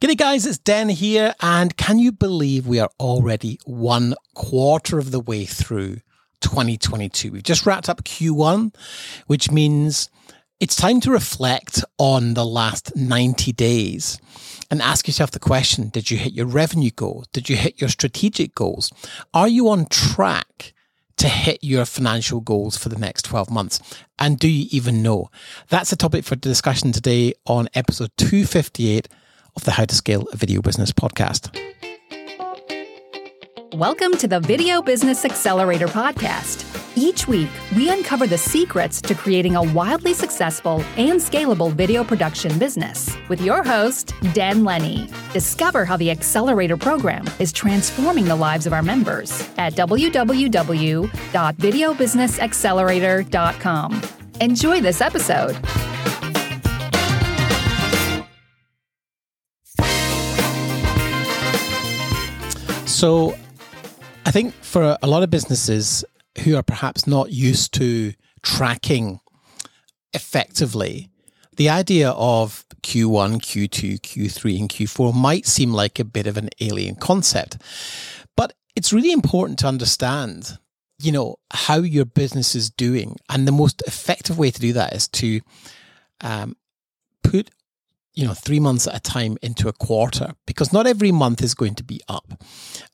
G'day guys, it's Den here, and can you believe we are already one quarter of the way through 2022? We've just wrapped up Q1, which means it's time to reflect on the last 90 days and ask yourself the question Did you hit your revenue goals? Did you hit your strategic goals? Are you on track? to hit your financial goals for the next 12 months? And do you even know? That's a topic for discussion today on episode 258 of the How to Scale a Video Business podcast. Welcome to the Video Business Accelerator podcast. Each week, we uncover the secrets to creating a wildly successful and scalable video production business with your host, Dan Leeney. Discover how the Accelerator program is transforming the lives of our members at www.videobusinessaccelerator.com. Enjoy this episode. So, I think for a lot of businesses who are perhaps not used to tracking effectively, the idea of Q1, Q2, Q3, and Q4 might seem like a bit of an alien concept. But it's really important to understand, you know, how your business is doing. And the most effective way to do that is to um, put you know, three months at a time into a quarter because not every month is going to be up.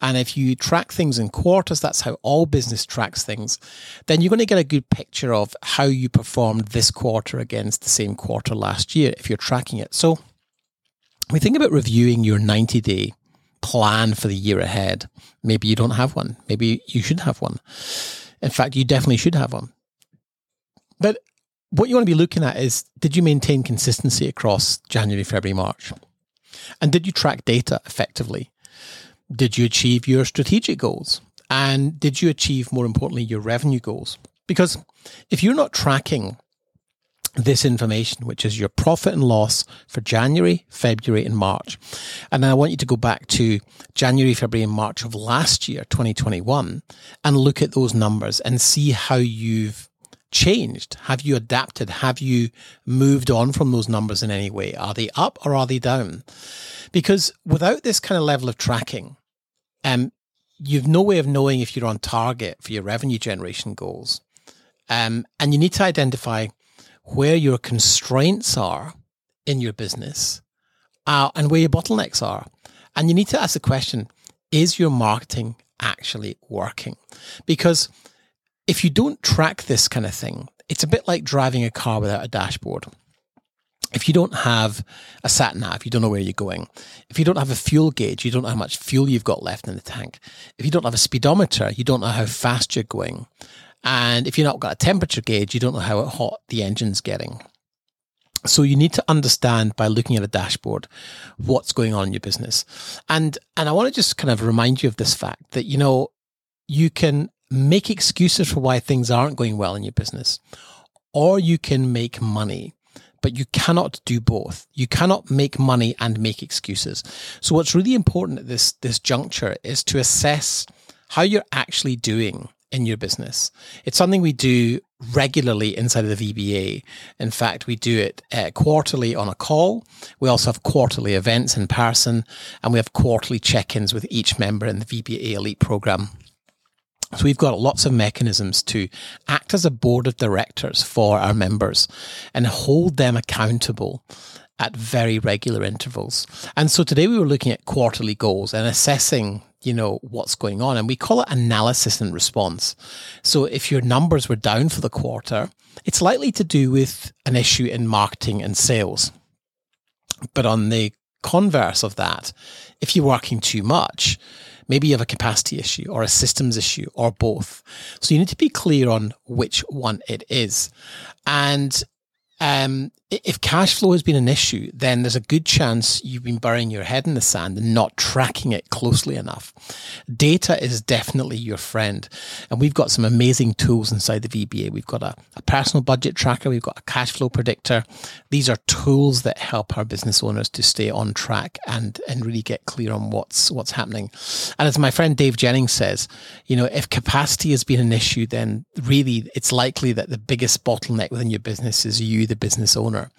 And if you track things in quarters, that's how all business tracks things, then you're going to get a good picture of how you performed this quarter against the same quarter last year if you're tracking it. So we think about reviewing your 90 day plan for the year ahead. Maybe you don't have one. Maybe you should have one. In fact, you definitely should have one. But what you want to be looking at is did you maintain consistency across January, February, March? And did you track data effectively? Did you achieve your strategic goals? And did you achieve, more importantly, your revenue goals? Because if you're not tracking this information, which is your profit and loss for January, February, and March. And I want you to go back to January, February, and March of last year, 2021, and look at those numbers and see how you've changed? Have you adapted? Have you moved on from those numbers in any way? Are they up or are they down? Because without this kind of level of tracking, um, you've no way of knowing if you're on target for your revenue generation goals. Um, and you need to identify where your constraints are in your business uh, and where your bottlenecks are. And you need to ask the question is your marketing actually working? Because if you don't track this kind of thing, it's a bit like driving a car without a dashboard. If you don't have a sat nav, you don't know where you're going. If you don't have a fuel gauge, you don't know how much fuel you've got left in the tank. If you don't have a speedometer, you don't know how fast you're going. And if you've not got a temperature gauge, you don't know how hot the engine's getting. So you need to understand by looking at a dashboard what's going on in your business. And and I want to just kind of remind you of this fact that you know you can make excuses for why things aren't going well in your business, or you can make money. But you cannot do both. You cannot make money and make excuses. So what's really important at this this juncture is to assess how you're actually doing in your business. It's something we do regularly inside of the VBA. In fact, we do it uh, quarterly on a call. We also have quarterly events in person, and we have quarterly check ins with each member in the VBA Elite program. So we've got lots of mechanisms to act as a board of directors for our members and hold them accountable at very regular intervals. And so today we were looking at quarterly goals and assessing, you know, what's going on. And we call it analysis and response. So if your numbers were down for the quarter, it's likely to do with an issue in marketing and sales. But on the converse of that, if you're working too much, Maybe you have a capacity issue or a systems issue or both. So you need to be clear on which one it is. And um, if cash flow has been an issue, then there's a good chance you've been burying your head in the sand and not tracking it closely enough. Data is definitely your friend. And we've got some amazing tools inside the VBA. We've got a, a personal budget tracker. We've got a cash flow predictor. These are tools that help our business owners to stay on track and, and really get clear on what's, what's happening. And as my friend Dave Jennings says, you know, if capacity has been an issue, then really it's likely that the biggest bottleneck within your business is you, the business owner corner.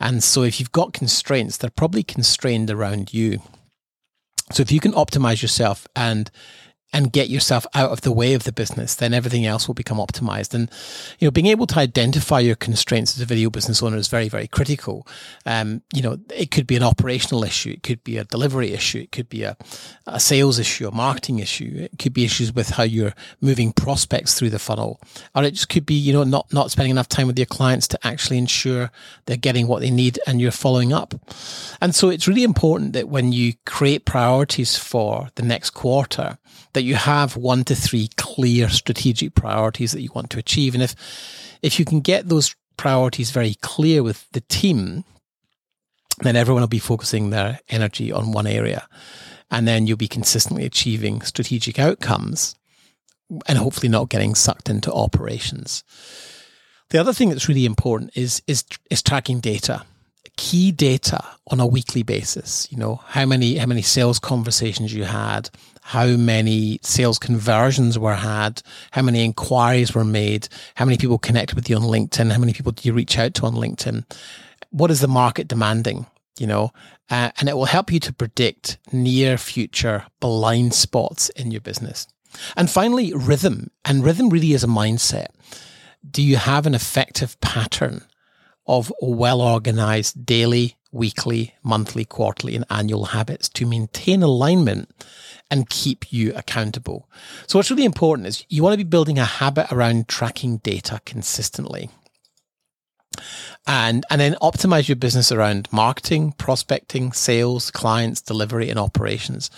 And so if you've got constraints, they're probably constrained around you. So if you can optimize yourself and and get yourself out of the way of the business, then everything else will become optimized. And, you know, being able to identify your constraints as a video business owner is very, very critical. Um, you know, it could be an operational issue. It could be a delivery issue. It could be a, a sales issue, a marketing issue. It could be issues with how you're moving prospects through the funnel. Or it just could be, you know, not, not spending enough time with your clients to actually ensure they're getting what they need and you're following up. And so it's really important that when you create priorities for the next quarter, that you have one to three clear strategic priorities that you want to achieve. And if, if you can get those priorities very clear with the team, then everyone will be focusing their energy on one area. And then you'll be consistently achieving strategic outcomes and hopefully not getting sucked into operations. The other thing that's really important is, is, is tracking data key data on a weekly basis. You know, how many, how many sales conversations you had, how many sales conversions were had, how many inquiries were made, how many people connected with you on LinkedIn, how many people do you reach out to on LinkedIn? What is the market demanding? You know, uh, and it will help you to predict near future blind spots in your business. And finally, rhythm. And rhythm really is a mindset. Do you have an effective pattern of well organized daily, weekly, monthly, quarterly, and annual habits to maintain alignment and keep you accountable. So what's really important is you want to be building a habit around tracking data consistently. And, and then optimize your business around marketing, prospecting, sales, clients, delivery, and operations.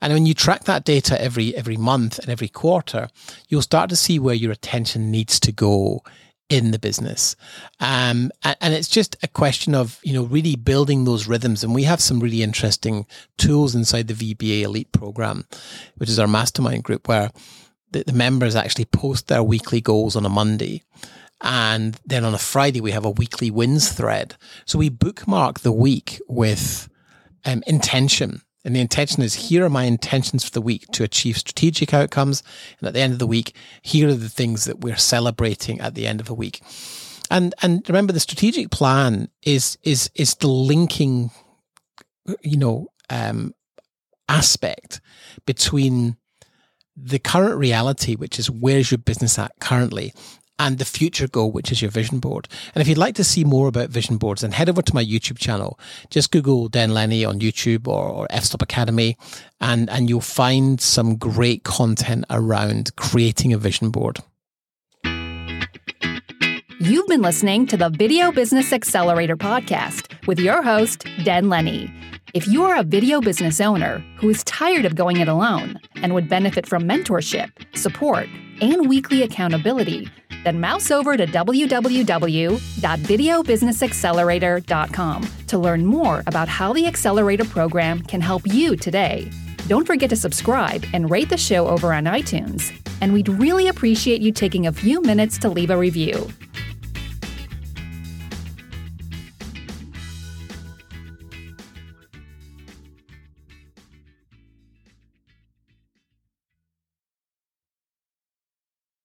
And when you track that data every, every month and every quarter, you'll start to see where your attention needs to go in the business. Um, and, it's just a question of, you know, really building those rhythms. And we have some really interesting tools inside the VBA Elite program, which is our mastermind group where the, the members actually post their weekly goals on a Monday. And then on a Friday, we have a weekly wins thread. So we bookmark the week with um, intention and the intention is here are my intentions for the week to achieve strategic outcomes. And at the end of the week, here are the things that we're celebrating at the end of the week. And and remember the strategic plan is is is the linking, you know, um, aspect between the current reality, which is where's your business at currently, and the future goal, which is your vision board. And if you'd like to see more about vision boards, then head over to my YouTube channel. Just Google Dan Leeney on YouTube or, or F-Stop Academy, and, and you'll find some great content around creating a vision board. You've been listening to the Video Business Accelerator podcast with your host, Dan Leeney. If you are a video business owner who is tired of going it alone and would benefit from mentorship, support, and weekly accountability, then mouse over to www.videobusinessaccelerator.com to learn more about how the Accelerator program can help you today. Don't forget to subscribe and rate the show over on iTunes. And we'd really appreciate you taking a few minutes to leave a review.